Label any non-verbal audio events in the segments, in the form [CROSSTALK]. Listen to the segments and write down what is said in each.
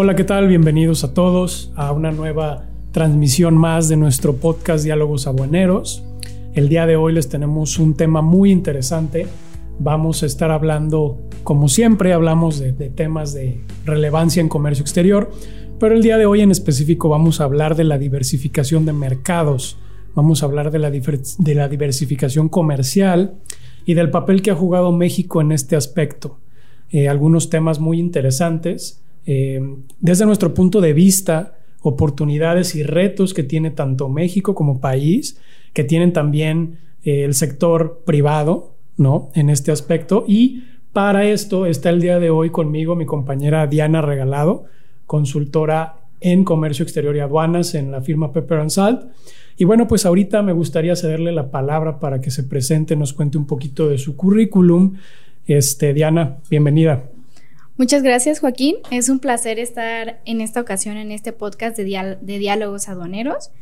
Hola, ¿qué tal? Bienvenidos a todos a una nueva transmisión más de nuestro podcast Diálogos Abueneros. El día de hoy les tenemos un tema muy interesante. Vamos a estar hablando, como siempre, hablamos de, temas de relevancia en comercio exterior, pero el día de hoy en específico vamos a hablar de la diversificación de mercados, vamos a hablar de la, de la diversificación comercial y del papel que ha jugado México en este aspecto. Eh, algunos temas muy interesantes eh, desde nuestro punto de vista, oportunidades y retos que tiene tanto México como país, que tienen también eh, el sector privado, ¿no? En este aspecto. Y para esto está el día de hoy conmigo mi compañera Diana Regalado, consultora en comercio exterior y aduanas en la firma Pepper and Salt. Y bueno, pues ahorita me gustaría cederle la palabra para que se presente, nos cuente un poquito de su currículum. Este, Diana, bienvenida. Muchas gracias, Joaquín. Es un placer estar en esta ocasión en este podcast de, diálogos aduaneros.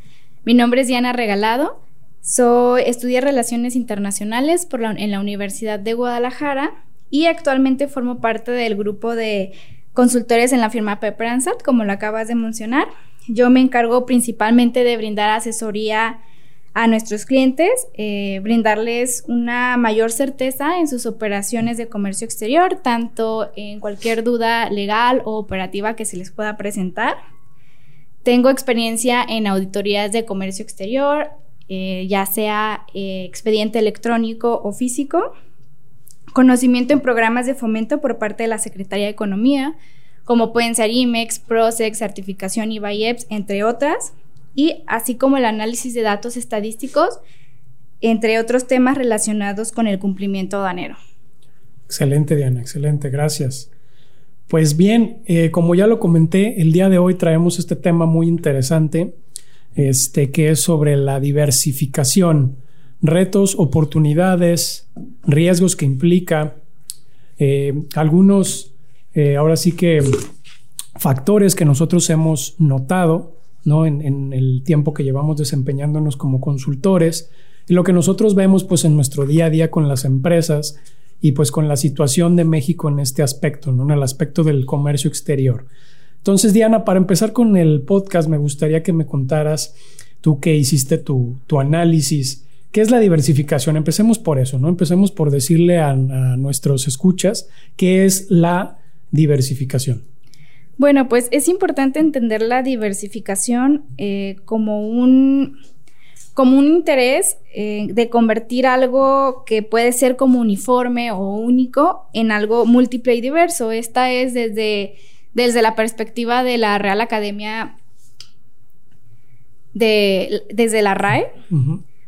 Mi nombre es Diana Regalado. Soy, estudié Relaciones Internacionales en la Universidad de Guadalajara y actualmente formo parte del grupo de consultores en la firma Pepper Ansat, como lo acabas de mencionar. Yo me encargo principalmente de brindar asesoría a nuestros clientes, eh, brindarles una mayor certeza en sus operaciones de comercio exterior, tanto en cualquier duda legal o operativa que se les pueda presentar. Tengo experiencia en auditorías de comercio exterior, eh, ya sea eh, expediente electrónico o físico, conocimiento en programas de fomento por parte de la Secretaría de Economía, como pueden ser IMEX, PROSEX, certificación IVA entre otras y así como el análisis de datos estadísticos, entre otros temas relacionados con el cumplimiento aduanero. Excelente, Diana, excelente, gracias. Pues bien, eh, como ya lo comenté, el día de hoy traemos este tema muy interesante, este, que es sobre la diversificación, retos, oportunidades, riesgos que implica, eh, algunos, eh, ahora sí que factores que nosotros hemos notado ¿no? En, el tiempo que llevamos desempeñándonos como consultores y lo que nosotros vemos pues en nuestro día a día con las empresas y pues con la situación de México en este aspecto, ¿no? en el aspecto del comercio exterior. Entonces, Diana, para empezar con el podcast, me gustaría que me contaras, tú que hiciste tu, análisis, ¿qué es la diversificación? Empecemos por eso, ¿no? Empecemos por decirle a nuestros escuchas qué es la diversificación. Bueno, pues es importante entender la diversificación eh, como un como un interés eh, de convertir algo que puede ser como uniforme o único en algo múltiple y diverso. Esta es desde, desde la perspectiva de la Real Academia, de, desde la RAE.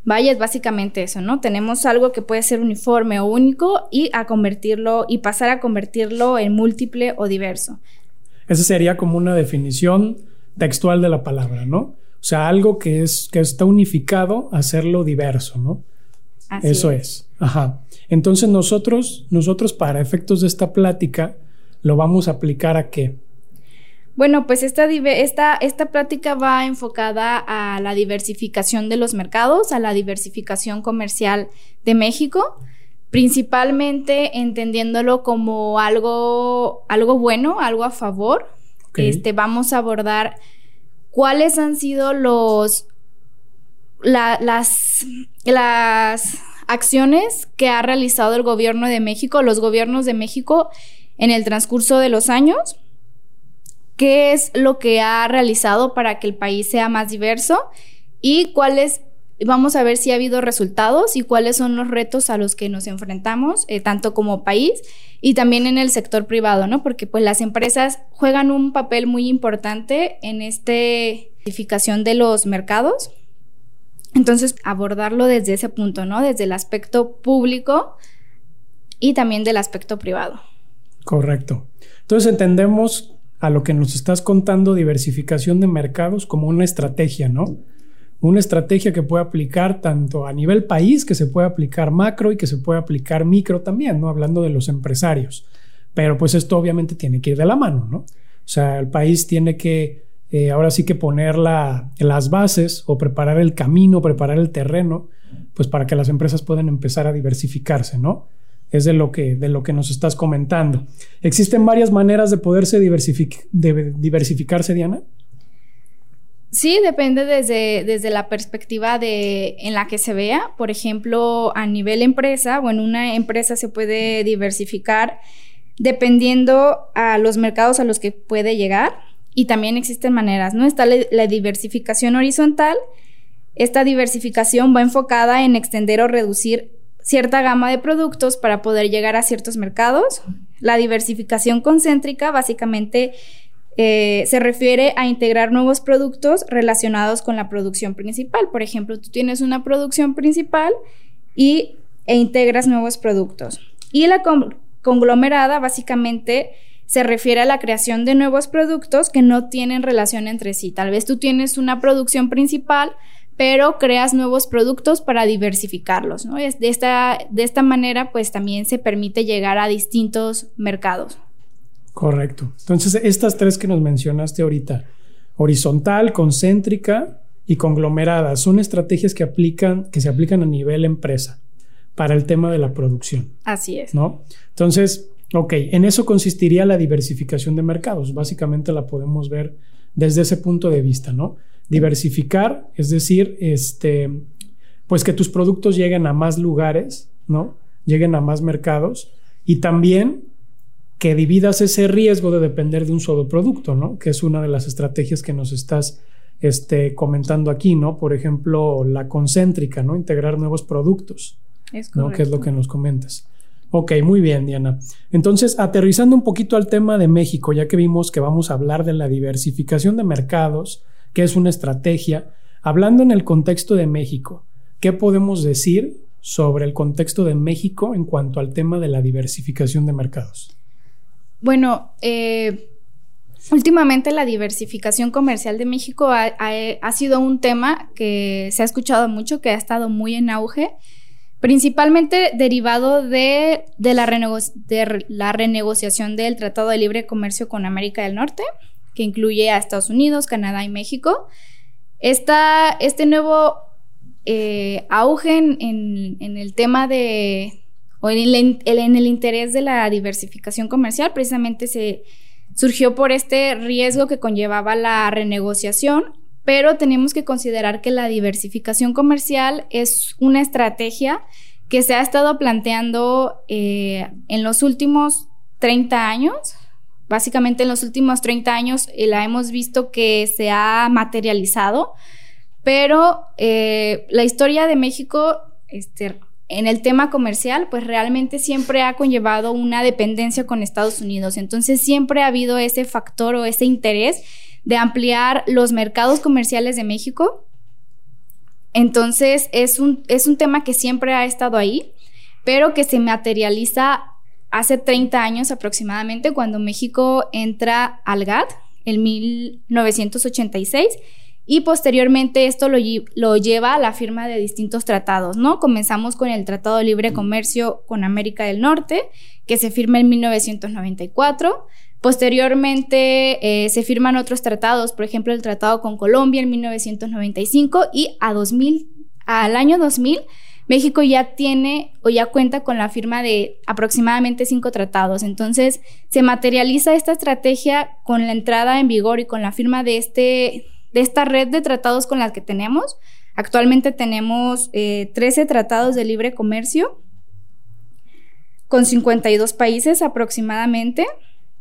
Vaya, es básicamente eso, ¿no? Tenemos algo que puede ser uniforme o único y a convertirlo y pasar a convertirlo en múltiple o diverso. Esa sería como una definición textual de la palabra, ¿no? O sea, algo que es que está unificado, hacerlo diverso, ¿no? Eso es. Ajá. Entonces nosotros, nosotros para efectos de esta plática, lo vamos a aplicar a qué? Bueno, pues esta, esta, esta plática va enfocada a la diversificación de los mercados, a la diversificación comercial de México principalmente entendiéndolo como algo, algo bueno, algo a favor. Este, vamos a abordar cuáles han sido los las, las acciones que ha realizado el gobierno de México, los gobiernos de México en el transcurso de los años, qué es lo que ha realizado para que el país sea más diverso y cuáles Vamos a ver si ha habido resultados y cuáles son los retos a los que nos enfrentamos, eh, tanto como país y también en el sector privado, ¿no? Porque pues las empresas juegan un papel muy importante en esta identificación de los mercados. Entonces, abordarlo desde ese punto, ¿no? Desde el aspecto público y también del aspecto privado. Correcto. Entonces entendemos a lo que nos estás contando, diversificación de mercados como una estrategia, ¿no? Una estrategia que puede aplicar tanto a nivel país, que se puede aplicar macro y que se puede aplicar micro también, ¿no? Hablando de los empresarios. Pero pues esto obviamente tiene que ir de la mano, ¿no? O sea, el país tiene que eh, ahora sí que poner las bases o preparar el camino, preparar el terreno, pues para que las empresas puedan empezar a diversificarse, ¿no? es de lo que, de lo que nos estás comentando. ¿Existen varias maneras de poderse diversificarse, Diana? Sí, depende desde, desde la perspectiva de, en la que se vea. Por ejemplo, a nivel empresa o en una empresa se puede diversificar dependiendo a los mercados a los que puede llegar. Y también existen maneras, ¿no? Está la diversificación horizontal. Esta diversificación va enfocada en extender o reducir cierta gama de productos para poder llegar a ciertos mercados. La diversificación concéntrica básicamente eh, se refiere a integrar nuevos productos relacionados con la producción principal. Por ejemplo, tú tienes una producción principal y, e integras nuevos productos. Y la conglomerada básicamente se refiere a la creación de nuevos productos que no tienen relación entre sí. Tal vez tú tienes una producción principal, pero creas nuevos productos para diversificarlos. De, esta, de esta manera, pues también se permite llegar a distintos mercados. Correcto. Entonces, estas tres que nos mencionaste ahorita, horizontal, concéntrica y conglomerada, son estrategias que aplican, que se aplican a nivel empresa para el tema de la producción. Así es. ¿No? Entonces, ok, en eso consistiría la diversificación de mercados. Básicamente la podemos ver desde ese punto de vista, ¿no? Diversificar, es decir, este, pues que tus productos lleguen a más lugares, ¿no? Lleguen a más mercados y también que dividas ese riesgo de depender de un solo producto, ¿no? Que es una de las estrategias que nos estás este, comentando aquí, ¿no? Por ejemplo, la concéntrica, ¿no? Integrar nuevos productos, es ¿no? Que es lo que nos comentas. Ok, muy bien, Diana. Entonces, aterrizando un poquito al tema de México, ya que vimos que vamos a hablar de la diversificación de mercados, que es una estrategia. Hablando en el contexto de México, ¿qué podemos decir sobre el contexto de México en cuanto al tema de la diversificación de mercados? Bueno, eh, últimamente la diversificación comercial de México ha, sido un tema que se ha escuchado mucho, que ha estado muy en auge, principalmente derivado de, la, de la renegociación del Tratado de Libre Comercio con América del Norte que incluye a Estados Unidos, Canadá y México. Esta, este nuevo eh, auge en, el tema de, o en el, interés de la diversificación comercial, precisamente se surgió por este riesgo que conllevaba la renegociación, pero tenemos que considerar que la diversificación comercial es una estrategia que se ha estado planteando eh, en los últimos 30 años, Básicamente en los últimos 30 años eh, la hemos visto que se ha materializado, pero eh, la historia de México este, en el tema comercial, pues realmente siempre ha conllevado una dependencia con Estados Unidos. Entonces siempre ha habido ese factor o ese interés de ampliar los mercados comerciales de México. Entonces es un, es un tema que siempre ha estado ahí, pero que se materializa hace 30 años aproximadamente, cuando México entra al GATT en 1986 y posteriormente esto lo, lleva a la firma de distintos tratados, ¿no? Comenzamos con el Tratado de Libre Comercio con América del Norte, que se firma en 1994. Posteriormente eh, se firman otros tratados, por ejemplo el tratado con Colombia en 1995 y a 2000, al año 2000 México ya tiene o ya cuenta con la firma de aproximadamente cinco tratados. Entonces, se materializa esta estrategia con la entrada en vigor y con la firma de, este, de esta red de tratados con las que tenemos. Actualmente tenemos 13 eh, tratados de libre comercio con 52 países aproximadamente.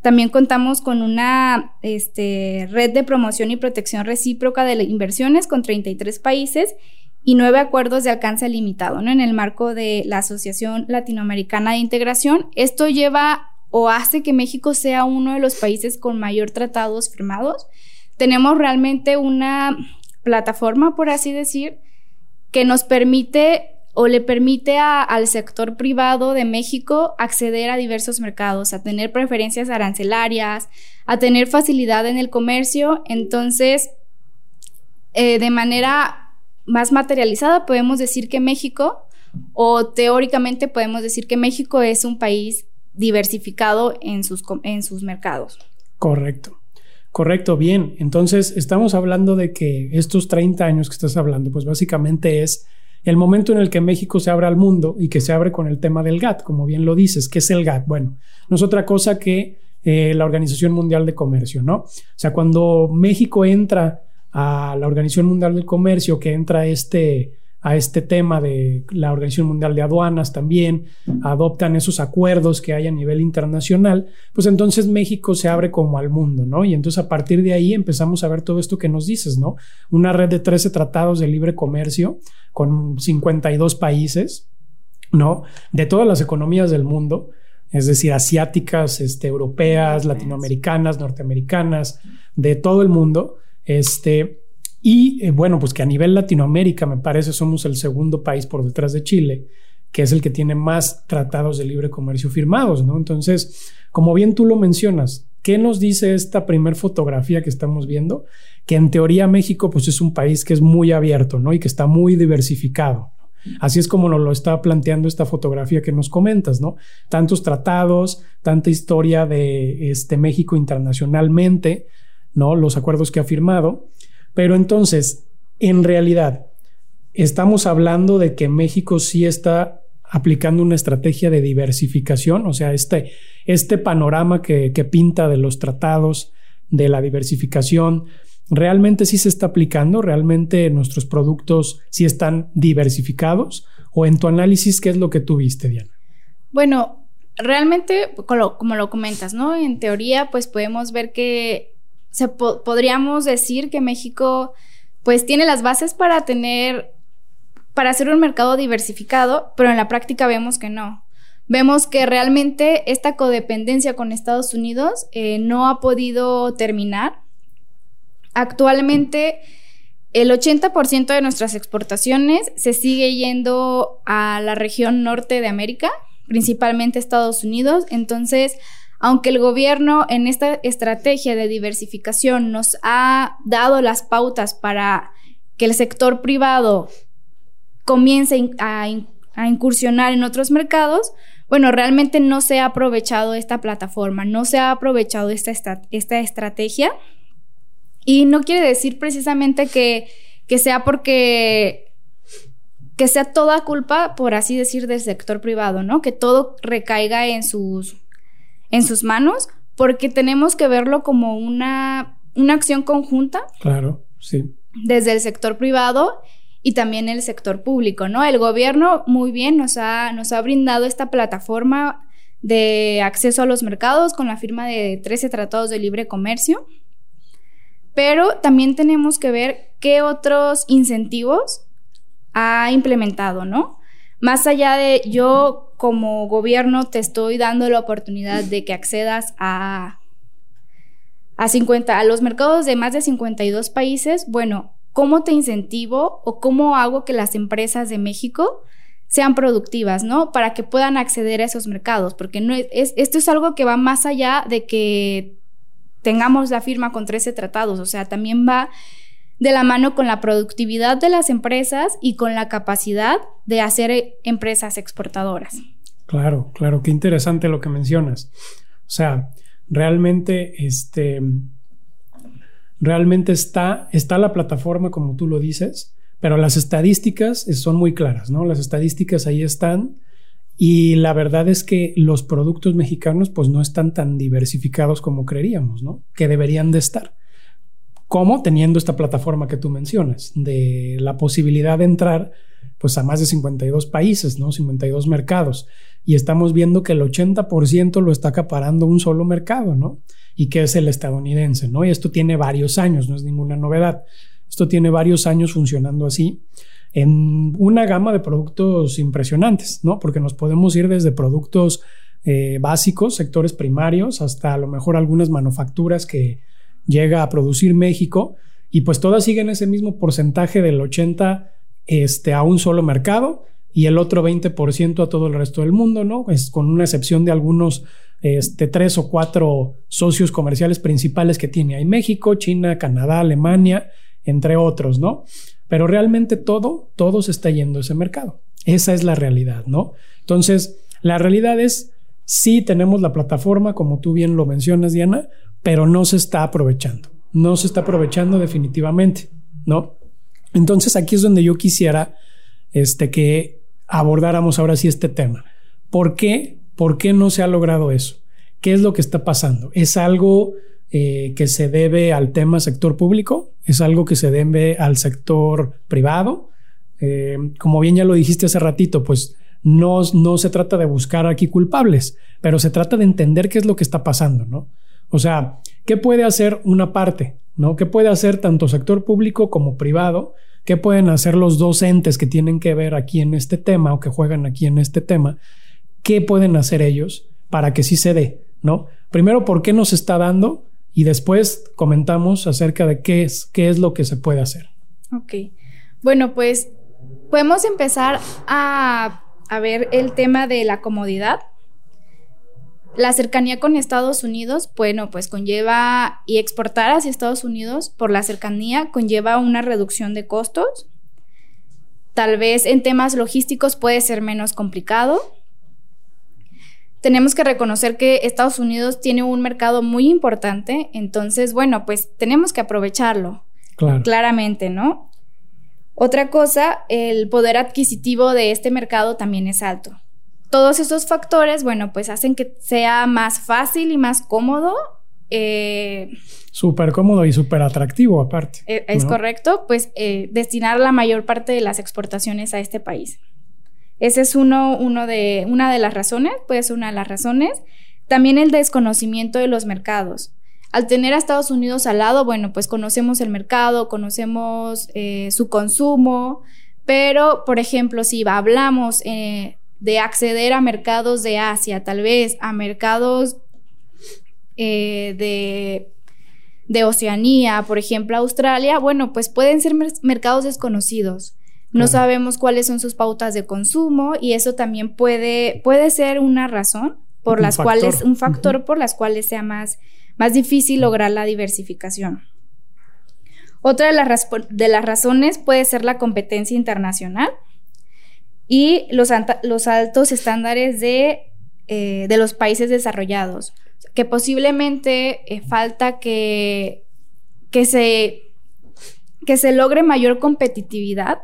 También contamos con una este, red de promoción y protección recíproca de inversiones con 33 países y nueve acuerdos de alcance limitado. En el marco de la Asociación Latinoamericana de Integración. Esto lleva o hace que México sea uno de los países con mayor tratados firmados. Tenemos realmente una plataforma, por así decir, que nos permite o le permite al sector privado de México acceder a diversos mercados, a tener preferencias arancelarias, a tener facilidad en el comercio. Entonces, eh, de manera más materializada, podemos decir que México, o teóricamente podemos decir que México es un país diversificado en sus, en sus mercados. Correcto. Correcto, bien. Entonces, estamos hablando de que estos 30 años que estás hablando, pues básicamente es el momento en el que México se abre al mundo y que se abre con el tema del GATT, como bien lo dices, ¿qué es el GATT? Bueno, no es otra cosa que eh, la Organización Mundial de Comercio, ¿no? O sea, cuando México entra a la Organización Mundial del Comercio, que entra este, a este tema de la Organización Mundial de Aduanas también, adoptan esos acuerdos que hay a nivel internacional, pues entonces México se abre como al mundo, ¿no? Y entonces a partir de ahí empezamos a ver todo esto que nos dices, ¿no? Una red de 13 tratados de libre comercio con 52 países, ¿no? De todas las economías del mundo es decir, asiáticas, este, europeas, latinoamericanas, norteamericanas, de todo el mundo. Este, y eh, bueno, pues que a nivel Latinoamérica, me parece, somos el segundo país por detrás de Chile, que es el que tiene más tratados de libre comercio firmados, ¿no? Entonces, como bien tú lo mencionas, ¿qué nos dice esta primer fotografía que estamos viendo? Que en teoría México, pues es un país que es muy abierto, ¿no? Y que está muy diversificado. Así es como nos lo está planteando esta fotografía que nos comentas, ¿no? Tantos tratados, tanta historia de este México internacionalmente, ¿no? Los acuerdos que ha firmado. Pero entonces, en realidad, estamos hablando de que México sí está aplicando una estrategia de diversificación, o sea, este, este panorama que, que pinta de los tratados, de la diversificación, ¿Realmente sí se está aplicando? ¿Realmente nuestros productos sí están diversificados? ¿O en tu análisis qué es lo que tú viste, Diana? Bueno, realmente, como lo, comentas, ¿no? En teoría, pues podemos ver que se podríamos decir que México pues tiene las bases para tener, para hacer un mercado diversificado, pero en la práctica vemos que no. Vemos que realmente esta codependencia con Estados Unidos eh, no ha podido terminar Actualmente, el 80% de nuestras exportaciones se sigue yendo a la región norte de América, principalmente Estados Unidos. Entonces, aunque el gobierno en esta estrategia de diversificación nos ha dado las pautas para que el sector privado comience a, incursionar en otros mercados, bueno, realmente no se ha aprovechado esta plataforma, no se ha aprovechado esta, esta estrategia y no quiere decir precisamente que, sea porque que sea toda culpa, por así decir, del sector privado, ¿no? Que todo recaiga en sus, en sus manos, porque tenemos que verlo como una, una acción conjunta. Claro, sí. Desde el sector privado y también el sector público, ¿no? El gobierno muy bien nos ha, nos ha brindado esta plataforma de acceso a los mercados con la firma de 13 tratados de libre comercio pero también tenemos que ver qué otros incentivos ha implementado, ¿no? Más allá de yo como gobierno te estoy dando la oportunidad de que accedas a, a 50, a los mercados de más de 52 países, bueno, ¿cómo te incentivo o cómo hago que las empresas de México sean productivas, ¿no? Para que puedan acceder a esos mercados, porque no es, esto es algo que va más allá de que tengamos la firma con 13 tratados, o sea, también va de la mano con la productividad de las empresas y con la capacidad de hacer eh, empresas exportadoras. Claro, claro, qué interesante lo que mencionas. O sea, realmente, este, realmente está, está la plataforma como tú lo dices, pero las estadísticas son muy claras, ¿no? Las estadísticas ahí están y la verdad es que los productos mexicanos pues no están tan diversificados como creeríamos, ¿no? Que deberían de estar. Como teniendo esta plataforma que tú mencionas, de la posibilidad de entrar pues a más de 52 países, ¿no? 52 mercados. Y estamos viendo que el 80% lo está acaparando un solo mercado, ¿no? Y que es el estadounidense, ¿no? Y esto tiene varios años, no es ninguna novedad. Esto tiene varios años funcionando así en una gama de productos impresionantes, ¿no? Porque nos podemos ir desde productos eh, básicos, sectores primarios, hasta a lo mejor algunas manufacturas que llega a producir México y pues todas siguen ese mismo porcentaje del 80 este, a un solo mercado y el otro 20% a todo el resto del mundo, ¿no? Es con una excepción de algunos este, tres o cuatro socios comerciales principales que tiene ahí México, China, Canadá, Alemania, entre otros, ¿no? Pero realmente todo, todo se está yendo a ese mercado. Esa es la realidad, ¿no? Entonces, la realidad es, sí tenemos la plataforma, como tú bien lo mencionas, Diana, pero no se está aprovechando. No se está aprovechando definitivamente, ¿no? Entonces, aquí es donde yo quisiera este, que abordáramos ahora sí este tema. ¿Por qué? ¿Por qué no se ha logrado eso? ¿Qué es lo que está pasando? ¿Es algo eh, que se debe al tema sector público? ¿Es algo que se debe al sector privado? Eh, como bien ya lo dijiste hace ratito, pues no, no se trata de buscar aquí culpables, pero se trata de entender qué es lo que está pasando, ¿no? O sea, ¿qué puede hacer una parte? ¿No? ¿Qué puede hacer tanto sector público como privado? ¿Qué pueden hacer los dos entes que tienen que ver aquí en este tema o que juegan aquí en este tema? ¿Qué pueden hacer ellos para que sí se dé? ¿No? Primero, ¿por qué nos está dando? Y después comentamos acerca de qué es, qué es lo que se puede hacer. Ok. Bueno, pues podemos empezar a a ver el tema de la comodidad. La cercanía con Estados Unidos, bueno, pues conlleva y exportar hacia Estados Unidos por la cercanía conlleva una reducción de costos. Tal vez en temas logísticos puede ser menos complicado. Tenemos que reconocer que Estados Unidos tiene un mercado muy importante, entonces, bueno, pues tenemos que aprovecharlo. Claramente, ¿no? Otra cosa, el poder adquisitivo de este mercado también es alto. Todos estos factores, bueno, pues hacen que sea más fácil y más cómodo. Eh, súper cómodo y súper atractivo aparte. Eh, es correcto, pues eh, destinar la mayor parte de las exportaciones a este país. Ese es uno, uno de, una de las razones, puede ser una de las razones. También el desconocimiento de los mercados al tener a Estados Unidos al lado, bueno, pues conocemos el mercado, conocemos eh, su consumo, pero, por ejemplo, si hablamos eh, de acceder a mercados de Asia, tal vez a mercados eh, de, de, Oceanía, por ejemplo, Australia, bueno, pues pueden ser mercados desconocidos. No sabemos cuáles son sus pautas de consumo y eso también puede, puede ser una razón por las cuales, un factor por las cuales sea más más difícil lograr la diversificación. Otra de las, de las razones puede ser la competencia internacional y los, altos estándares de, eh, de, los países desarrollados, que posiblemente eh, falta que, que, se, que se logre mayor competitividad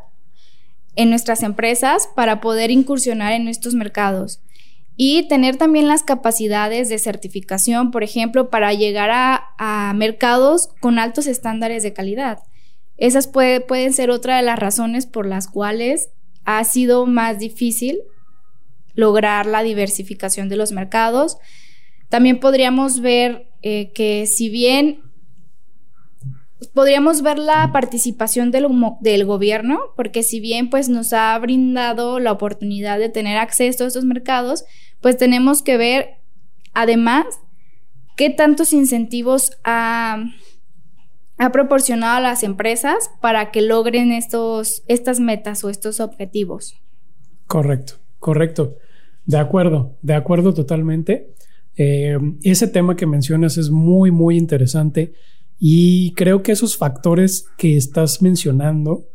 en nuestras empresas para poder incursionar en estos mercados y tener también las capacidades de certificación, por ejemplo, para llegar a, mercados con altos estándares de calidad. Esas pueden ser otra de las razones por las cuales ha sido más difícil lograr la diversificación de los mercados. También podríamos ver eh, que si bien podríamos ver la participación del, gobierno, porque si bien pues nos ha brindado la oportunidad de tener acceso a estos mercados, pues tenemos que ver además qué tantos incentivos ha, proporcionado a las empresas para que logren estos, estas metas o estos objetivos. Correcto, correcto. De acuerdo, de acuerdo totalmente. Eh, ese tema que mencionas es muy, muy interesante y creo que esos factores que estás mencionando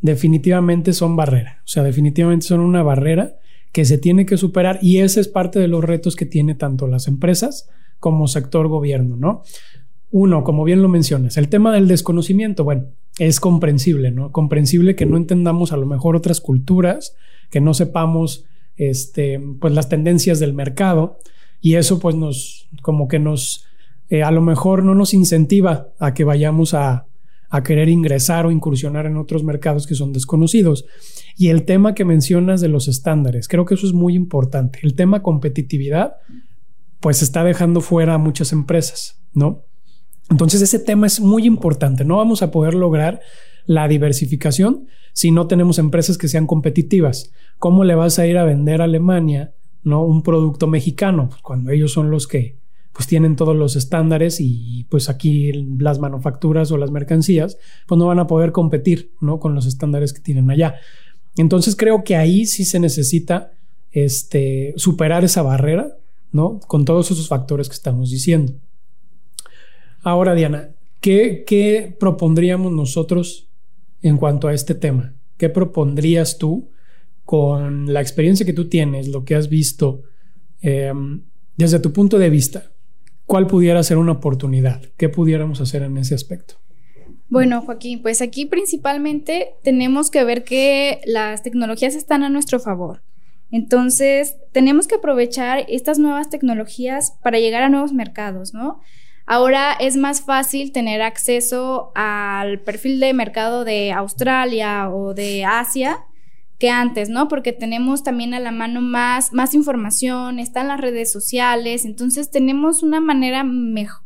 definitivamente son barrera, o sea, definitivamente son una barrera que se tiene que superar y ese es parte de los retos que tiene tanto las empresas como sector gobierno, ¿no? Uno, como bien lo mencionas, el tema del desconocimiento, bueno, es comprensible, ¿no? Comprensible que no entendamos a lo mejor otras culturas, que no sepamos, este, pues las tendencias del mercado y eso pues nos, como que nos, eh, a lo mejor no nos incentiva a que vayamos a, a querer ingresar o incursionar en otros mercados que son desconocidos. Y el tema que mencionas de los estándares, creo que eso es muy importante. El tema competitividad, pues está dejando fuera a muchas empresas, ¿no? Entonces ese tema es muy importante. No vamos a poder lograr la diversificación si no tenemos empresas que sean competitivas. ¿Cómo le vas a ir a vender a Alemania, no, un producto mexicano pues, cuando ellos son los que pues tienen todos los estándares y pues aquí las manufacturas o las mercancías pues no van a poder competir, ¿no? con los estándares que tienen allá. Entonces creo que ahí sí se necesita este, superar esa barrera, ¿no? Con todos esos factores que estamos diciendo. Ahora, Diana, ¿qué, qué propondríamos nosotros en cuanto a este tema? ¿Qué propondrías tú con la experiencia que tú tienes, lo que has visto, em, desde tu punto de vista? ¿Cuál pudiera ser una oportunidad? ¿Qué pudiéramos hacer en ese aspecto? Bueno, Joaquín, pues aquí principalmente tenemos que ver que las tecnologías están a nuestro favor. Entonces, tenemos que aprovechar estas nuevas tecnologías para llegar a nuevos mercados, ¿no? Ahora es más fácil tener acceso al perfil de mercado de Australia o de Asia que antes, ¿no? Porque tenemos también a la mano más, más información, están las redes sociales, entonces tenemos una manera mejor,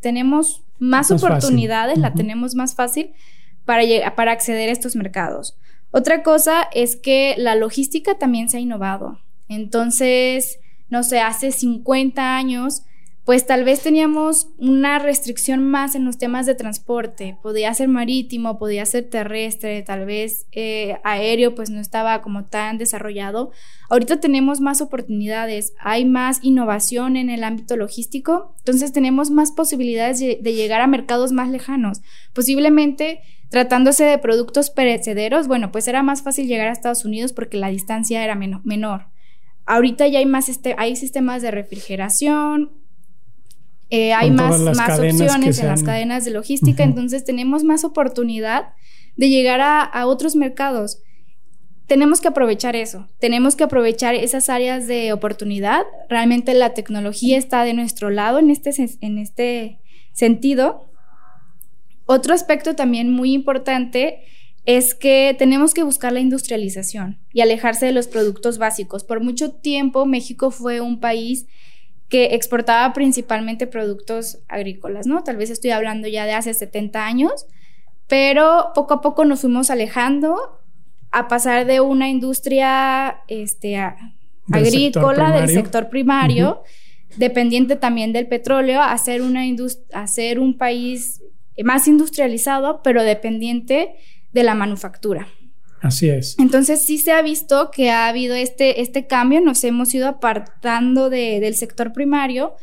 tenemos más, oportunidades, la tenemos más fácil para, para acceder a estos mercados. Otra cosa es que la logística también se ha innovado. Entonces, no sé, hace 50 años pues tal vez teníamos una restricción más en los temas de transporte. Podía ser marítimo, podía ser terrestre, tal vez eh, aéreo, pues no estaba como tan desarrollado. Ahorita tenemos más oportunidades, hay más innovación en el ámbito logístico, entonces tenemos más posibilidades de, llegar a mercados más lejanos. Posiblemente tratándose de productos perecederos, bueno, pues era más fácil llegar a Estados Unidos porque la distancia era menor. Ahorita ya hay más este, hay sistemas de refrigeración, eh, hay más, más opciones en las cadenas de logística, entonces tenemos más oportunidad de llegar a, otros mercados. Tenemos que aprovechar eso, tenemos que aprovechar esas áreas de oportunidad. Realmente la tecnología está de nuestro lado en este, en este sentido. Otro aspecto también muy importante es que tenemos que buscar la industrialización y alejarse de los productos básicos. Por mucho tiempo México fue un país que exportaba principalmente productos agrícolas, ¿no? Tal vez estoy hablando ya de hace 70 años, pero poco a poco nos fuimos alejando a pasar de una industria este, agrícola, del sector primario, dependiente también del petróleo, a ser, una a ser un país más industrializado, pero dependiente de la manufactura. Así es. Entonces sí se ha visto que ha habido este, este cambio, nos hemos ido apartando del sector primario,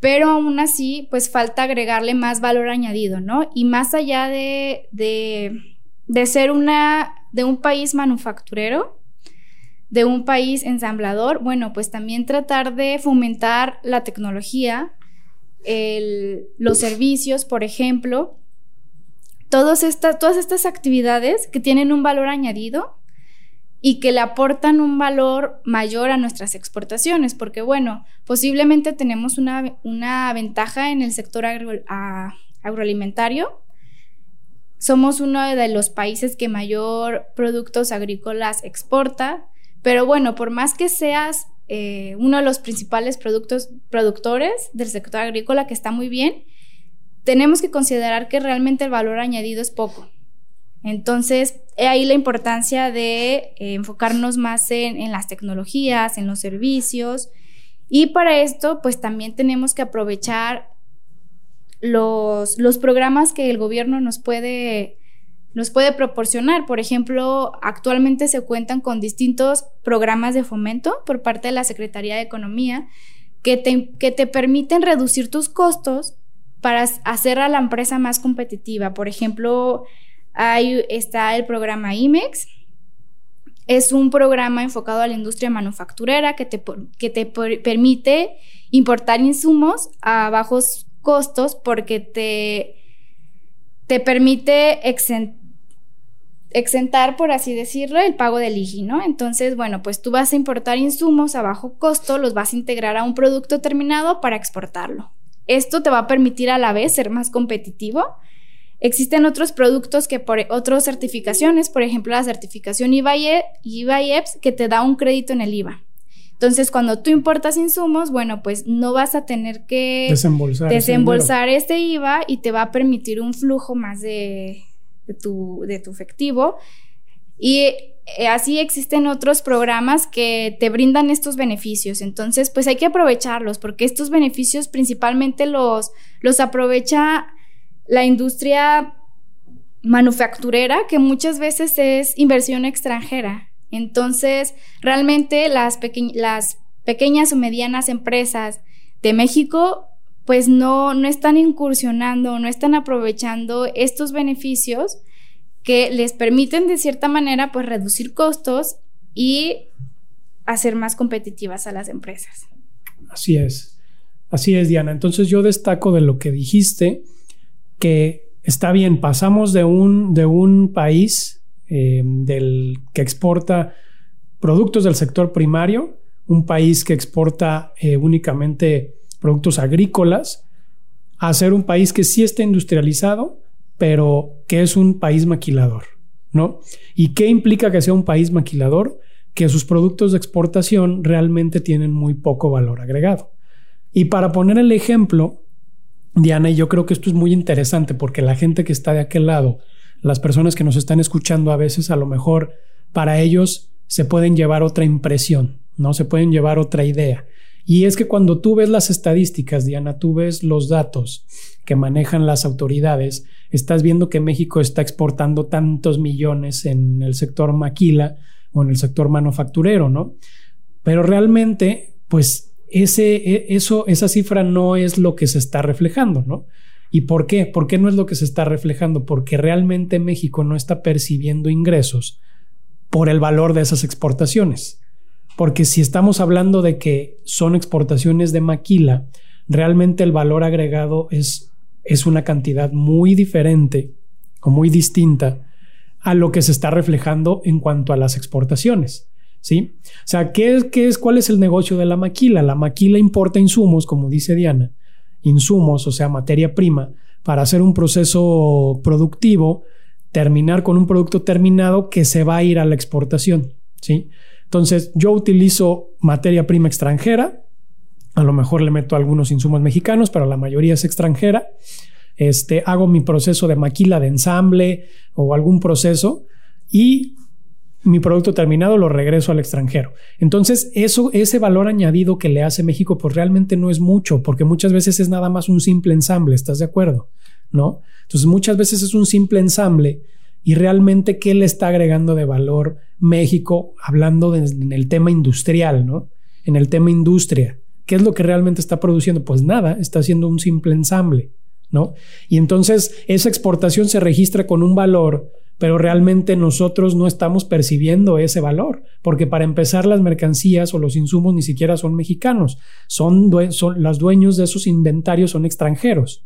pero aún así pues falta agregarle más valor añadido, ¿no? Y más allá de, de, de ser una, de un país manufacturero, de un país ensamblador, bueno, pues también tratar de fomentar la tecnología, el, los servicios, por ejemplo, todas estas, todas estas actividades que tienen un valor añadido y que le aportan un valor mayor a nuestras exportaciones, porque bueno, posiblemente tenemos una, una ventaja en el sector agroalimentario. Somos uno de los países que mayor productos agrícolas exporta, pero bueno, por más que seas eh, uno de los principales productos, productores del sector agrícola, que está muy bien, tenemos que considerar que realmente el valor añadido es poco. Entonces, ahí la importancia de eh, enfocarnos más en, las tecnologías, en los servicios. Y para esto, pues también tenemos que aprovechar los, los programas que el gobierno nos puede, nos puede proporcionar. Por ejemplo, actualmente se cuentan con distintos programas de fomento por parte de la Secretaría de Economía que te, que te permiten reducir tus costos para hacer a la empresa más competitiva. Por ejemplo, ahí está el programa IMEX. Es un programa enfocado a la industria manufacturera que te, que te permite importar insumos a bajos costos porque te, te permite exentar, por así decirlo, el pago del IGI, ¿no? Entonces, bueno, pues tú vas a importar insumos a bajo costo, los vas a integrar a un producto terminado para exportarlo. Esto te va a permitir a la vez ser más competitivo. Existen otros productos que por otras certificaciones, por ejemplo la certificación IVA-EPS, que te da un crédito en el IVA. Entonces, cuando tú importas insumos, bueno, pues no vas a tener que desembolsar, este IVA y te va a permitir un flujo más de, tu, de tu efectivo. Y así existen otros programas que te brindan estos beneficios. Entonces, pues hay que aprovecharlos porque estos beneficios principalmente los, los aprovecha la industria manufacturera, que muchas veces es inversión extranjera. Entonces, realmente las, las pequeñas o medianas empresas de México pues no, no están incursionando, no están aprovechando estos beneficios que les permiten de cierta manera pues reducir costos y hacer más competitivas a las empresas. Así es, así es Diana. Entonces yo destaco de lo que dijiste que está bien, pasamos de un, de un país eh, del, que exporta productos del sector primario, un país que exporta eh, únicamente productos agrícolas, a ser un país que sí está industrializado, pero que es un país maquilador, ¿no? ¿Y qué implica que sea un país maquilador? Que sus productos de exportación realmente tienen muy poco valor agregado. Y para poner el ejemplo, Diana, y yo creo que esto es muy interesante porque la gente que está de aquel lado, las personas que nos están escuchando a veces a lo mejor para ellos se pueden llevar otra impresión, ¿no? Se pueden llevar otra idea. Y es que cuando tú ves las estadísticas, Diana, tú ves los datos que manejan las autoridades, estás viendo que México está exportando tantos millones en el sector maquila o en el sector manufacturero, ¿no? Pero realmente, pues ese, e, eso, esa cifra no es lo que se está reflejando, ¿no? ¿Y por qué? ¿Por qué no es lo que se está reflejando? Porque realmente México no está percibiendo ingresos por el valor de esas exportaciones. Porque si estamos hablando de que son exportaciones de maquila, realmente el valor agregado es, es una cantidad muy diferente o muy distinta a lo que se está reflejando en cuanto a las exportaciones. ¿sí? O sea, ¿qué es, qué es, ¿cuál es el negocio de la maquila? La maquila importa insumos, como dice Diana, insumos, o sea, materia prima, para hacer un proceso productivo, terminar con un producto terminado que se va a ir a la exportación, ¿sí? Entonces, yo utilizo materia prima extranjera, a lo mejor le meto algunos insumos mexicanos, pero la mayoría es extranjera. Este, hago mi proceso de maquila de ensamble o algún proceso y mi producto terminado lo regreso al extranjero. Entonces, eso, ese valor añadido que le hace México, pues realmente no es mucho, porque muchas veces es nada más un simple ensamble, ¿estás de acuerdo? ¿No? Entonces, muchas veces es un simple ensamble y realmente qué le está agregando de valor México hablando en el tema industrial, ¿no? En el tema industria. ¿Qué es lo que realmente está produciendo? Pues nada, está haciendo un simple ensamble, ¿no? Y entonces esa exportación se registra con un valor pero realmente nosotros no estamos percibiendo ese valor, porque para empezar las mercancías o los insumos ni siquiera son mexicanos, son, son los dueños de esos inventarios son extranjeros.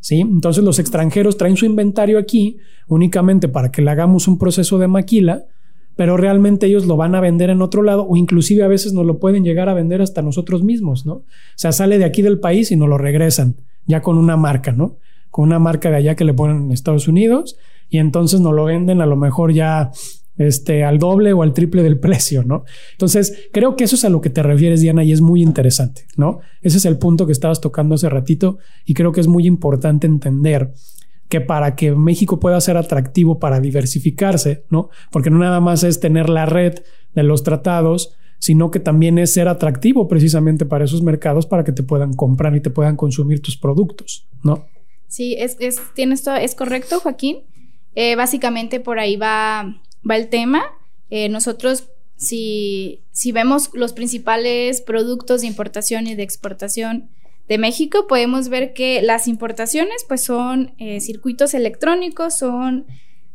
¿Sí? Entonces los extranjeros traen su inventario aquí únicamente para que le hagamos un proceso de maquila, pero realmente ellos lo van a vender en otro lado o inclusive a veces nos lo pueden llegar a vender hasta nosotros mismos, ¿no? O sea, sale de aquí del país y nos lo regresan ya con una marca, ¿no? Con una marca de allá que le ponen en Estados Unidos y entonces nos lo venden a lo mejor ya este, al doble o al triple del [LAUGHS] precio, ¿no? Entonces, creo que eso es a lo que te refieres, Diana, y es muy interesante, ¿no? Ese es el punto que estabas tocando hace ratito y creo que es muy importante entender que para que México pueda ser atractivo para diversificarse, ¿no? Porque no nada más es tener la red de los tratados, sino que también es ser atractivo precisamente para esos mercados para que te puedan comprar y te puedan consumir tus productos, ¿no? Sí, es, es, tienes todo, es correcto, Joaquín. Eh, básicamente por ahí va, va el tema. Eh, nosotros, si, si vemos los principales productos de importación y de exportación de México, podemos ver que las importaciones pues son eh, circuitos electrónicos, son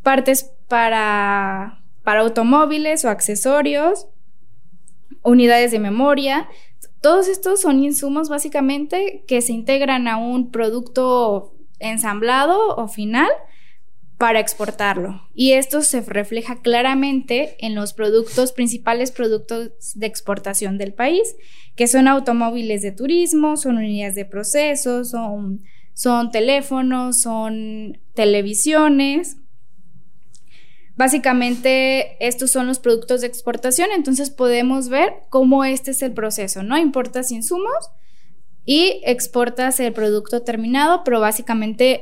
partes para, para automóviles o accesorios, unidades de memoria. Todos estos son insumos básicamente que se integran a un producto ensamblado o final para exportarlo. Y esto se refleja claramente en los productos, principales productos de exportación del país, que son automóviles de turismo, son unidades de proceso, son, son teléfonos, son televisiones. Básicamente estos son los productos de exportación, entonces podemos ver cómo este es el proceso, ¿no? Importas insumos y exportas el producto terminado, pero básicamente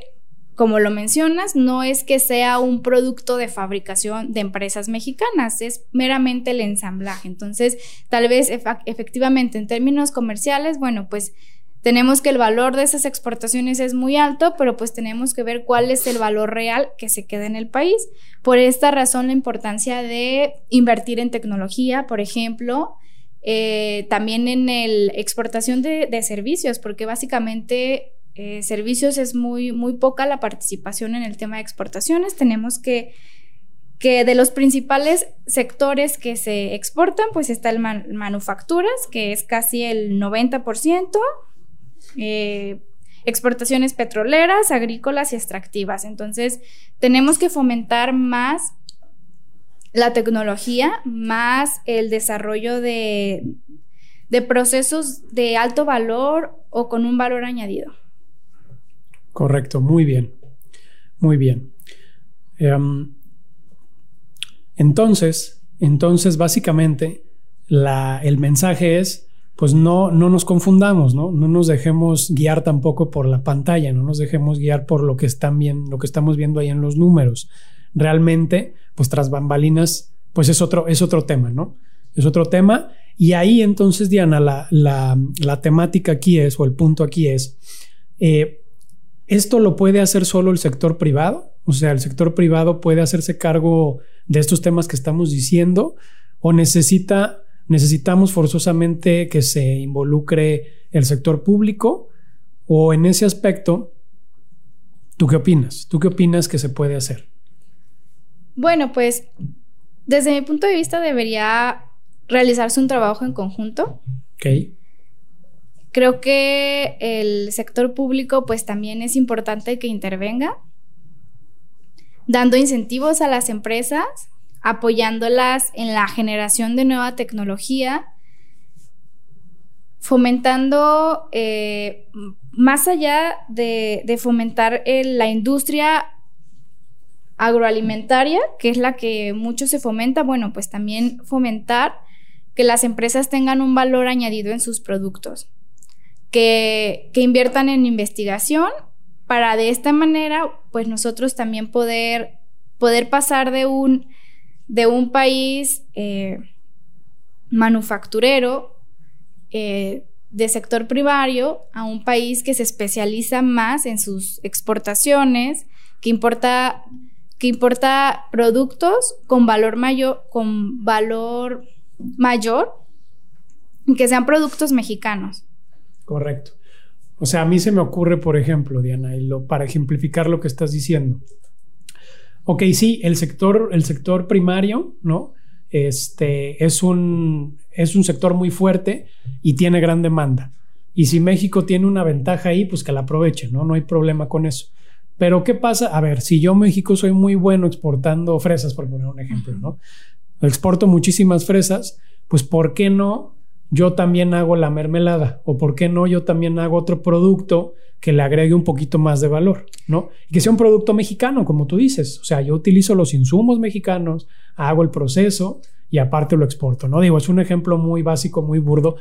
como lo mencionas, no es que sea un producto de fabricación de empresas mexicanas, es meramente el ensamblaje. Entonces, tal vez efectivamente en términos comerciales, bueno, pues tenemos que el valor de esas exportaciones es muy alto, pero pues tenemos que ver cuál es el valor real que se queda en el país. Por esta razón, la importancia de invertir en tecnología, por ejemplo, eh, también en la exportación de, de servicios, porque básicamente eh, servicios es muy, muy poca la participación en el tema de exportaciones. Tenemos que, que de los principales sectores que se exportan, pues está el manufacturas, que es casi el 90%. Eh, exportaciones petroleras, agrícolas y extractivas. Entonces, tenemos que fomentar más la tecnología, más el desarrollo de, de procesos de alto valor o con un valor añadido. Correcto, muy bien, muy bien. Em, entonces, entonces básicamente el mensaje es, pues no, no nos confundamos, ¿no? No nos dejemos guiar tampoco por la pantalla, no nos dejemos guiar por lo que están viendo, lo que estamos viendo ahí en los números. Realmente, pues tras bambalinas, pues es otro, es otro tema, ¿no? Es otro tema. Y ahí entonces, Diana, la, la, temática aquí es, o el punto aquí es, eh, ¿esto lo puede hacer solo el sector privado? O sea, ¿el sector privado puede hacerse cargo de estos temas que estamos diciendo? ¿O necesita necesitamos forzosamente que se involucre el sector público o en ese aspecto, ¿tú qué opinas? ¿Tú qué opinas que se puede hacer? Bueno, pues desde mi punto de vista debería realizarse un trabajo en conjunto. Ok. Creo que el sector público pues también es importante que intervenga, dando incentivos a las empresas apoyándolas en la generación de nueva tecnología, fomentando, eh, más allá de, fomentar la industria agroalimentaria, que es la que mucho se fomenta, bueno, pues también fomentar que las empresas tengan un valor añadido en sus productos, que, inviertan en investigación para de esta manera, pues nosotros también poder, poder pasar de un de un país eh, manufacturero eh, de sector primario a un país que se especializa más en sus exportaciones, que importa, que importa productos con valor mayor, con valor mayor, que sean productos mexicanos. Correcto. O sea, a mí se me ocurre, por ejemplo, Diana, y lo, para ejemplificar lo que estás diciendo, Ok, sí, el sector, el sector primario, ¿no? Este es un, es un sector muy fuerte y tiene gran demanda. Y si México tiene una ventaja ahí, pues que la aproveche, ¿no? No hay problema con eso. Pero ¿qué pasa? A ver, si yo México soy muy bueno exportando fresas, por poner un ejemplo, ¿no? Exporto muchísimas fresas, pues ¿por qué no yo también hago la mermelada? ¿O por qué no yo también hago otro producto que le agregue un poquito más de valor, ¿no? Y que sea un producto mexicano, como tú dices. O sea, yo utilizo los insumos mexicanos, hago el proceso y aparte lo exporto, ¿no? Digo, es un ejemplo muy básico, muy burdo,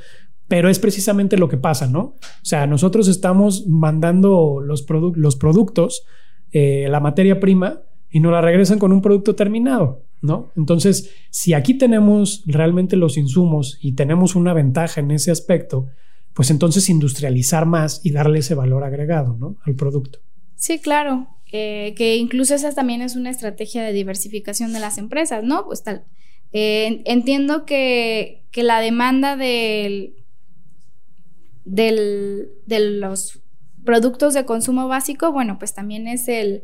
pero es precisamente lo que pasa, ¿no? O sea, nosotros estamos mandando los, los productos, eh, la materia prima, y nos la regresan con un producto terminado, ¿no? Entonces, si aquí tenemos realmente los insumos y tenemos una ventaja en ese aspecto, pues entonces industrializar más y darle ese valor agregado ¿no? al producto. Sí, claro, eh, que incluso esa también es una estrategia de diversificación de las empresas, ¿no? Pues tal, eh, entiendo que, la demanda del, del, de los productos de consumo básico, bueno, pues también es el,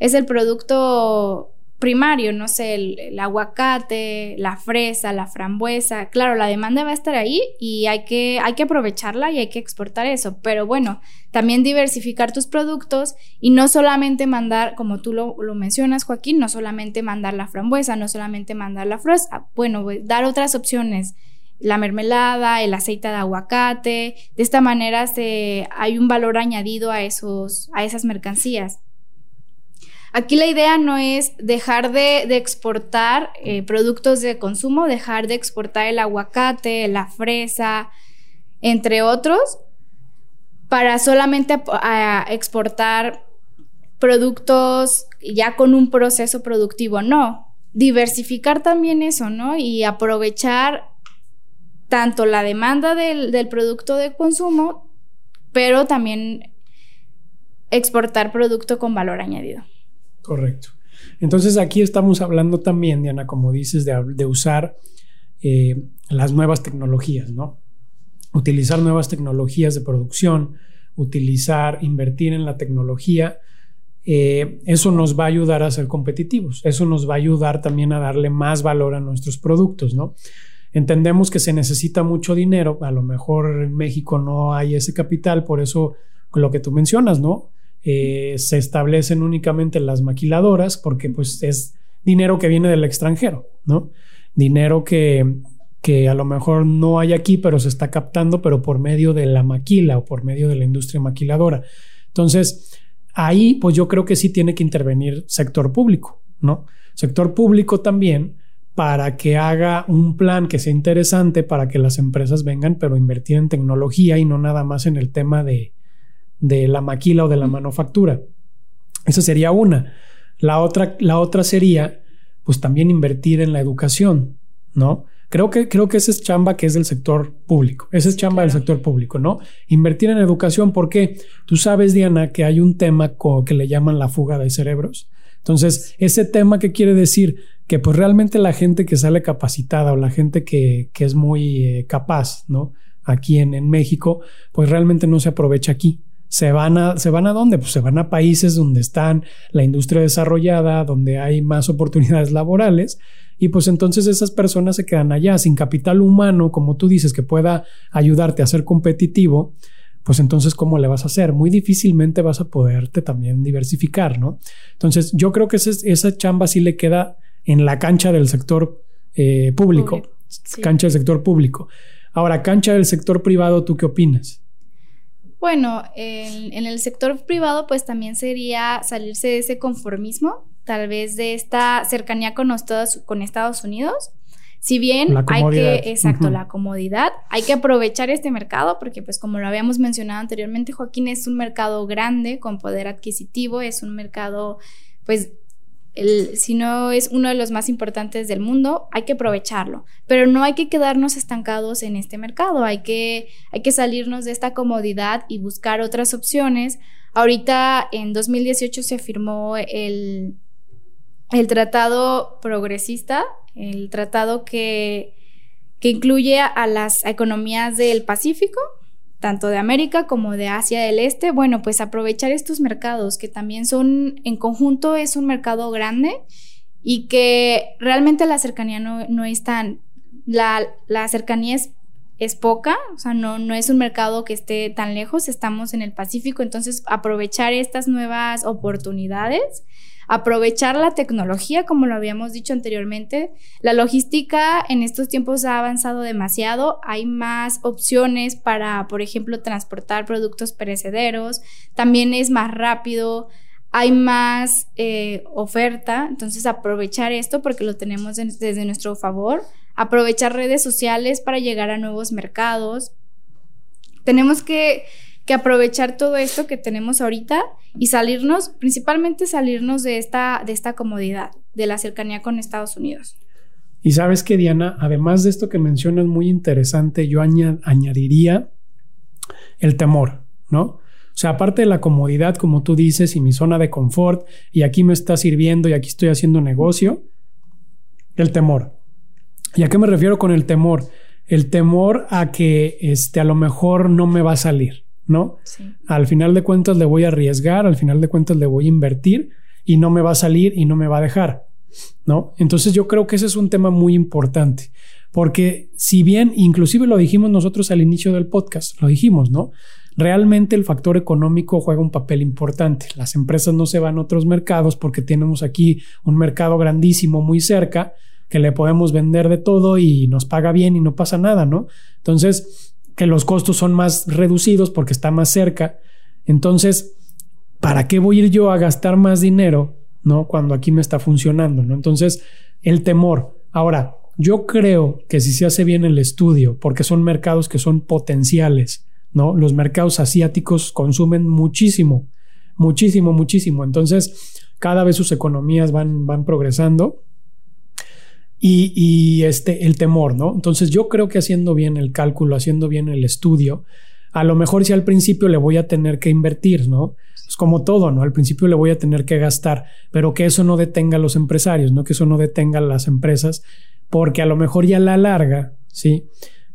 es el producto primario, no sé, el, aguacate, la fresa, la frambuesa. Claro, la demanda va a estar ahí y hay que, hay que aprovecharla y hay que exportar eso. Pero bueno, también diversificar tus productos y no solamente mandar, como tú lo, mencionas, Joaquín, no solamente mandar la frambuesa, no solamente mandar la fresa, bueno, dar otras opciones. La mermelada, el aceite de aguacate, de esta manera se, hay un valor añadido a, esos, a esas mercancías. Aquí la idea no es dejar de, exportar eh, productos de consumo, dejar de exportar el aguacate, la fresa, entre otros, para solamente exportar productos ya con un proceso productivo. No, diversificar también eso, ¿no? Y aprovechar tanto la demanda del, del producto de consumo, pero también exportar producto con valor añadido. Correcto. Entonces aquí estamos hablando también, Diana, como dices, de, usar eh, las nuevas tecnologías, ¿no? Utilizar nuevas tecnologías de producción, utilizar, invertir en la tecnología. Eh, eso nos va a ayudar a ser competitivos. Eso nos va a ayudar también a darle más valor a nuestros productos, ¿no? Entendemos que se necesita mucho dinero. A lo mejor en México no hay ese capital, por eso lo que tú mencionas, ¿no? Eh, se establecen únicamente las maquiladoras porque pues es dinero que viene del extranjero, ¿no? Dinero que, que a lo mejor no hay aquí, pero se está captando, pero por medio de la maquila o por medio de la industria maquiladora. Entonces, ahí pues yo creo que sí tiene que intervenir sector público, ¿no? Sector público también para que haga un plan que sea interesante para que las empresas vengan, pero invertir en tecnología y no nada más en el tema de, de la maquila o de la manufactura. Esa sería una. La otra, la otra sería, pues también invertir en la educación, ¿no? Creo que, creo que esa es chamba que es del sector público. Esa es chamba del sector público, ¿no? Invertir en educación, porque tú sabes, Diana, que hay un tema que le llaman la fuga de cerebros. Entonces, ese tema que quiere decir que pues realmente la gente que sale capacitada o la gente que, que es muy eh, capaz, ¿no? Aquí en, en México, pues realmente no se aprovecha aquí se van a, ¿se van a dónde? Pues se van a países donde están la industria desarrollada, donde hay más oportunidades laborales. Y pues entonces esas personas se quedan allá sin capital humano, como tú dices, que pueda ayudarte a ser competitivo. Pues entonces, ¿cómo le vas a hacer? Muy difícilmente vas a poderte también diversificar, ¿no? Entonces, yo creo que esa, chamba sí le queda en la cancha del sector eh, público, cancha del sector público. Ahora, cancha del sector privado, ¿tú qué opinas? Bueno, en, el sector privado pues también sería salirse de ese conformismo, tal vez de esta cercanía con, con Estados Unidos. Si bien hay que, exacto, la comodidad, hay que aprovechar este mercado porque pues como lo habíamos mencionado anteriormente, Joaquín es un mercado grande con poder adquisitivo, es un mercado pues si no es uno de los más importantes del mundo, hay que aprovecharlo, pero no hay que quedarnos estancados en este mercado, hay que, hay que salirnos de esta comodidad y buscar otras opciones. Ahorita en 2018 se firmó el, el tratado progresista, el tratado que, que incluye a las economías del Pacífico, tanto de América como de Asia del Este, bueno, pues aprovechar estos mercados que también son, en conjunto es un mercado grande y que realmente la cercanía no, no es tan, la, la cercanía es, es, poca, o sea, no, no es un mercado que esté tan lejos, estamos en el Pacífico, entonces aprovechar estas nuevas oportunidades aprovechar la tecnología, como lo habíamos dicho anteriormente. La logística en estos tiempos ha avanzado demasiado, hay más opciones para, por ejemplo, transportar productos perecederos, también es más rápido, hay más eh, oferta, entonces aprovechar esto porque lo tenemos desde nuestro favor, aprovechar redes sociales para llegar a nuevos mercados. Tenemos que que aprovechar todo esto que tenemos ahorita y salirnos, principalmente salirnos de esta, de esta comodidad, de la cercanía con Estados Unidos. Y sabes que, Diana, además de esto que mencionas muy interesante, yo añadiría el temor, ¿no? O sea, aparte de la comodidad, como tú dices, y mi zona de confort, y aquí me está sirviendo y aquí estoy haciendo negocio, el temor. ¿Y a qué me refiero con el temor? El temor a que este, a lo mejor no me va a salir. ¿No? Al final de cuentas le voy a arriesgar, al final de cuentas le voy a invertir y no me va a salir y no me va a dejar, ¿no? Entonces yo creo que ese es un tema muy importante, porque si bien, inclusive lo dijimos nosotros al inicio del podcast, lo dijimos, ¿no? Realmente el factor económico juega un papel importante. Las empresas no se van a otros mercados porque tenemos aquí un mercado grandísimo muy cerca que le podemos vender de todo y nos paga bien y no pasa nada, ¿no? Entonces, que los costos son más reducidos porque está más cerca. Entonces, ¿para qué voy a ir yo a gastar más dinero, no? Cuando aquí me está funcionando, ¿no? Entonces, el temor. Ahora, yo creo que si se hace bien el estudio, porque son mercados que son potenciales, ¿no? Los mercados asiáticos consumen muchísimo, muchísimo, muchísimo. Entonces, cada vez sus economías van, van progresando y, este, el temor, ¿no? Entonces yo creo que haciendo bien el cálculo, haciendo bien el estudio, a lo mejor si al principio le voy a tener que invertir, ¿no? Es como todo, ¿no? Al principio le voy a tener que gastar, pero que eso no detenga a los empresarios, ¿no? Que eso no detenga a las empresas, porque a lo mejor ya a la larga, ¿sí?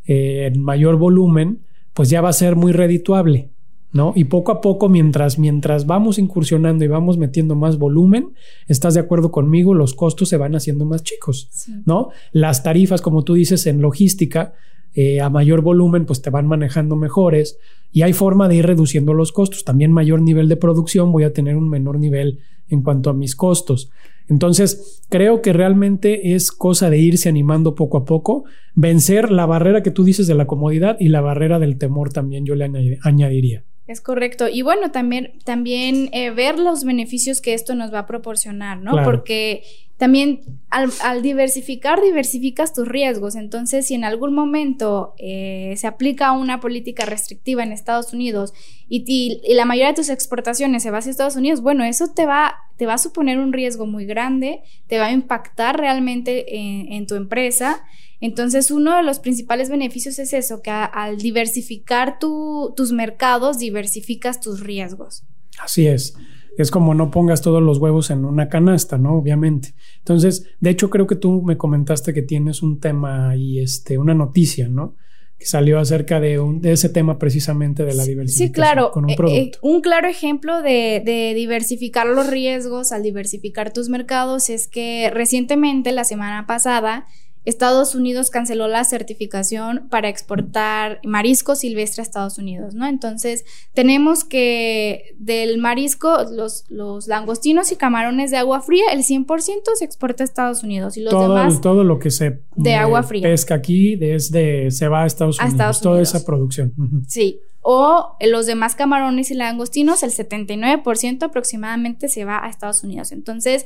Eh, en mayor volumen, pues ya va a ser muy redituable, ¿no? Y poco a poco, mientras, mientras vamos incursionando y vamos metiendo más volumen, ¿estás de acuerdo conmigo? Los costos se van haciendo más chicos, ¿no? Las tarifas, como tú dices, en logística, eh, a mayor volumen, pues te van manejando mejores y hay forma de ir reduciendo los costos. También mayor nivel de producción, voy a tener un menor nivel en cuanto a mis costos. Entonces, creo que realmente es cosa de irse animando poco a poco, vencer la barrera que tú dices de la comodidad y la barrera del temor también yo le añadiría. Es correcto. Y bueno, también, también eh, ver los beneficios que esto nos va a proporcionar, ¿no? Porque también al, diversificar, diversificas tus riesgos. Entonces, si en algún momento eh, se aplica una política restrictiva en Estados Unidos y, la mayoría de tus exportaciones se va hacia Estados Unidos, bueno, eso te va, te va a suponer un riesgo muy grande, te va a impactar realmente en tu empresa. Entonces, uno de los principales beneficios es eso, que al diversificar tus mercados, diversificas tus riesgos. Así es. Es como no pongas todos los huevos en una canasta, ¿no? Obviamente. Entonces, de hecho, creo que tú me comentaste que tienes un tema y este, una noticia, ¿no? que salió acerca de, ese tema precisamente de la diversificación. Sí, claro. Con un, eh, eh, un claro ejemplo de, de, diversificar los riesgos al diversificar tus mercados es que recientemente, la semana pasada, Estados Unidos canceló la certificación para exportar marisco silvestre a Estados Unidos, ¿no? Entonces, tenemos que del marisco, los, los langostinos y camarones de agua fría, el 100% se exporta a Estados Unidos y los todo, demás... Todo lo que se de agua fría. pesca aquí desde, se va a Estados Unidos, toda esa producción. Sí, o los demás camarones y langostinos, el 79% aproximadamente se va a Estados Unidos. Entonces,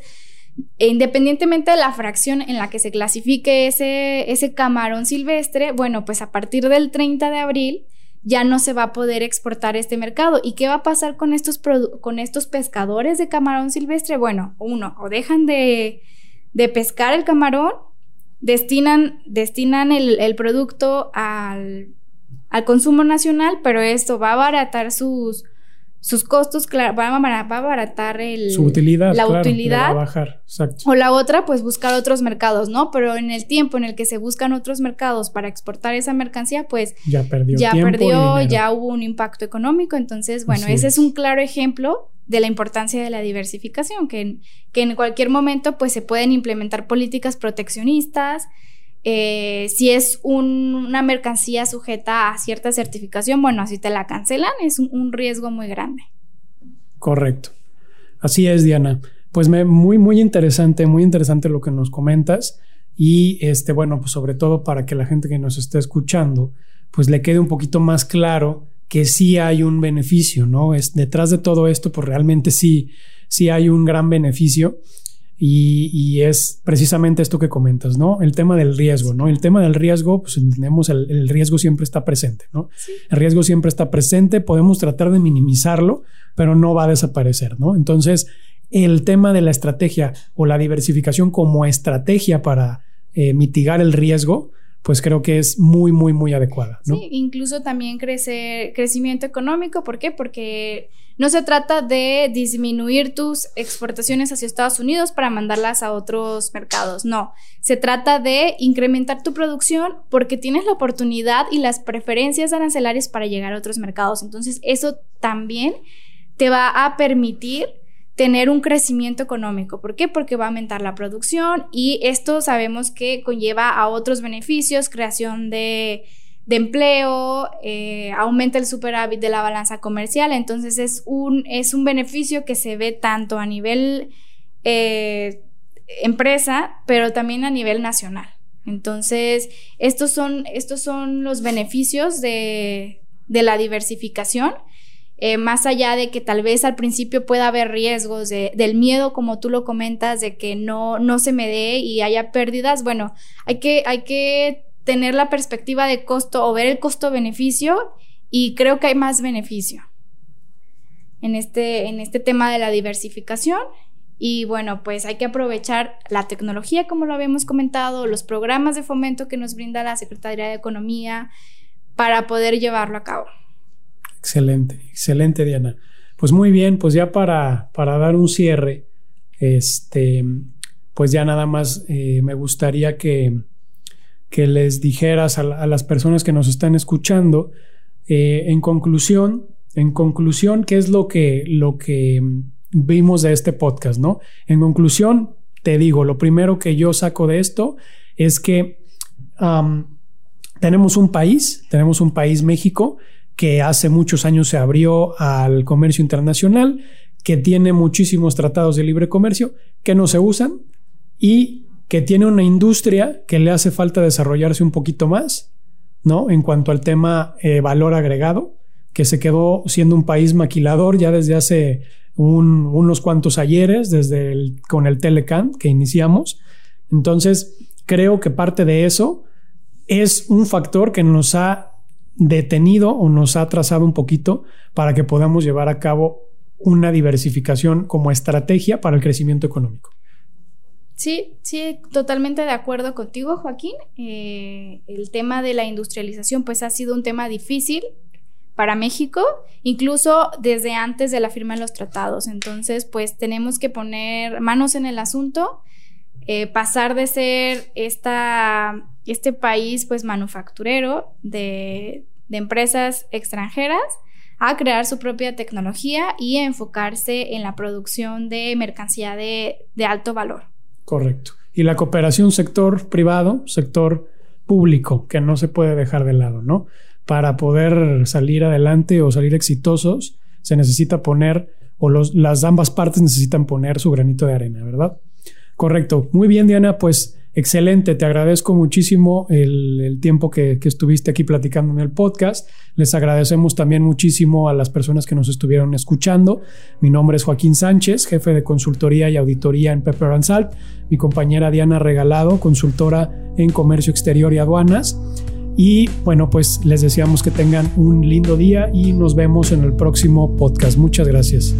independientemente de la fracción en la que se clasifique ese, ese camarón silvestre, bueno, pues a partir del 30 de abril ya no se va a poder exportar este mercado. ¿Y qué va a pasar con estos, con estos pescadores de camarón silvestre? Bueno, uno, o dejan de, de pescar el camarón, destinan, destinan el, el producto al, al, consumo nacional, pero esto va a abaratar sus, sus costos, claro, va a, abaratar el, Su utilidad, la utilidad. Va a bajar, exacto. O la otra, pues buscar otros mercados, ¿no? Pero en el tiempo en el que se buscan otros mercados para exportar esa mercancía, pues ya perdió, ya, perdió ya hubo un impacto económico. Entonces, bueno, ese es. un claro ejemplo de la importancia de la diversificación, que, que en cualquier momento, pues se pueden implementar políticas proteccionistas, eh, si es una mercancía sujeta a cierta certificación, bueno, si te la cancelan es un, riesgo muy grande. Correcto. Así es, Diana. Pues muy, muy interesante, muy interesante lo que nos comentas. Y este, bueno, pues sobre todo para que la gente que nos esté escuchando, pues le quede un poquito más claro que sí hay un beneficio, ¿no? Es detrás de todo esto, pues realmente sí, sí hay un gran beneficio. Y, es precisamente esto que comentas, ¿no? El tema del riesgo, ¿no? El tema del riesgo, pues entendemos, el, el riesgo siempre está presente, ¿no? El riesgo siempre está presente, podemos tratar de minimizarlo, pero no va a desaparecer, ¿no? Entonces, el tema de la estrategia o la diversificación como estrategia para eh, mitigar el riesgo, pues creo que es muy, muy, muy adecuada. ¿no? Sí, incluso también crecer, crecimiento económico. ¿Por qué? Porque no se trata de disminuir tus exportaciones hacia Estados Unidos para mandarlas a otros mercados. No, se trata de incrementar tu producción porque tienes la oportunidad y las preferencias arancelarias para llegar a otros mercados. Entonces, eso también te va a permitir tener un crecimiento económico. ¿Por qué? Porque va a aumentar la producción y esto sabemos que conlleva a otros beneficios, creación de, empleo, eh, aumenta el superávit de la balanza comercial, entonces es un, es un beneficio que se ve tanto a nivel eh, empresa, pero también a nivel nacional. Entonces, estos son, estos son los beneficios de, de la diversificación eh, más allá de que tal vez al principio pueda haber riesgos del miedo, como tú lo comentas, de que no, no se me dé y haya pérdidas, bueno, hay que, hay que tener la perspectiva de costo o ver el costo-beneficio y creo que hay más beneficio en este, en este tema de la diversificación. Y bueno, pues hay que aprovechar la tecnología, como lo habíamos comentado, los programas de fomento que nos brinda la Secretaría de Economía para poder llevarlo a cabo. Excelente, excelente Diana. Pues muy bien, pues ya para, para dar un cierre, este, pues ya nada más eh, me gustaría que, que les dijeras a, las personas que nos están escuchando, eh, en conclusión, en conclusión, ¿qué es lo que, lo que vimos de este podcast, no? En conclusión, te digo, lo primero que yo saco de esto es que tenemos un país, tenemos un país México que hace muchos años se abrió al comercio internacional, que tiene muchísimos tratados de libre comercio que no se usan y que tiene una industria que le hace falta desarrollarse un poquito más, ¿no? En cuanto al tema eh, valor agregado, que se quedó siendo un país maquilador ya desde hace unos cuantos ayeres, desde el, con el Telecan que iniciamos. Entonces, creo que parte de eso es un factor que nos ha detenido o nos ha trazado un poquito para que podamos llevar a cabo una diversificación como estrategia para el crecimiento económico. Sí, sí, totalmente de acuerdo contigo, Joaquín. Eh, el tema de la industrialización, pues ha sido un tema difícil para México, incluso desde antes de la firma de los tratados. Entonces, pues tenemos que poner manos en el asunto, eh, pasar de ser esta, este país, pues manufacturero de, de empresas extranjeras a crear su propia tecnología y enfocarse en la producción de mercancía de, de alto valor. Correcto. Y la cooperación sector privado, sector público, que no se puede dejar de lado, ¿no? Para poder salir adelante o salir exitosos, se necesita poner, o los, las ambas partes necesitan poner su granito de arena, ¿verdad? Correcto. Muy bien, Diana, pues Excelente, te agradezco muchísimo el, tiempo que, estuviste aquí platicando en el podcast. Les agradecemos también muchísimo a las personas que nos estuvieron escuchando. Mi nombre es Joaquín Sánchez, jefe de consultoría y auditoría en Pepper and Salt. Mi compañera Diana Regalado, consultora en comercio exterior y aduanas. Y bueno, pues les deseamos que tengan un lindo día y nos vemos en el próximo podcast. Muchas gracias.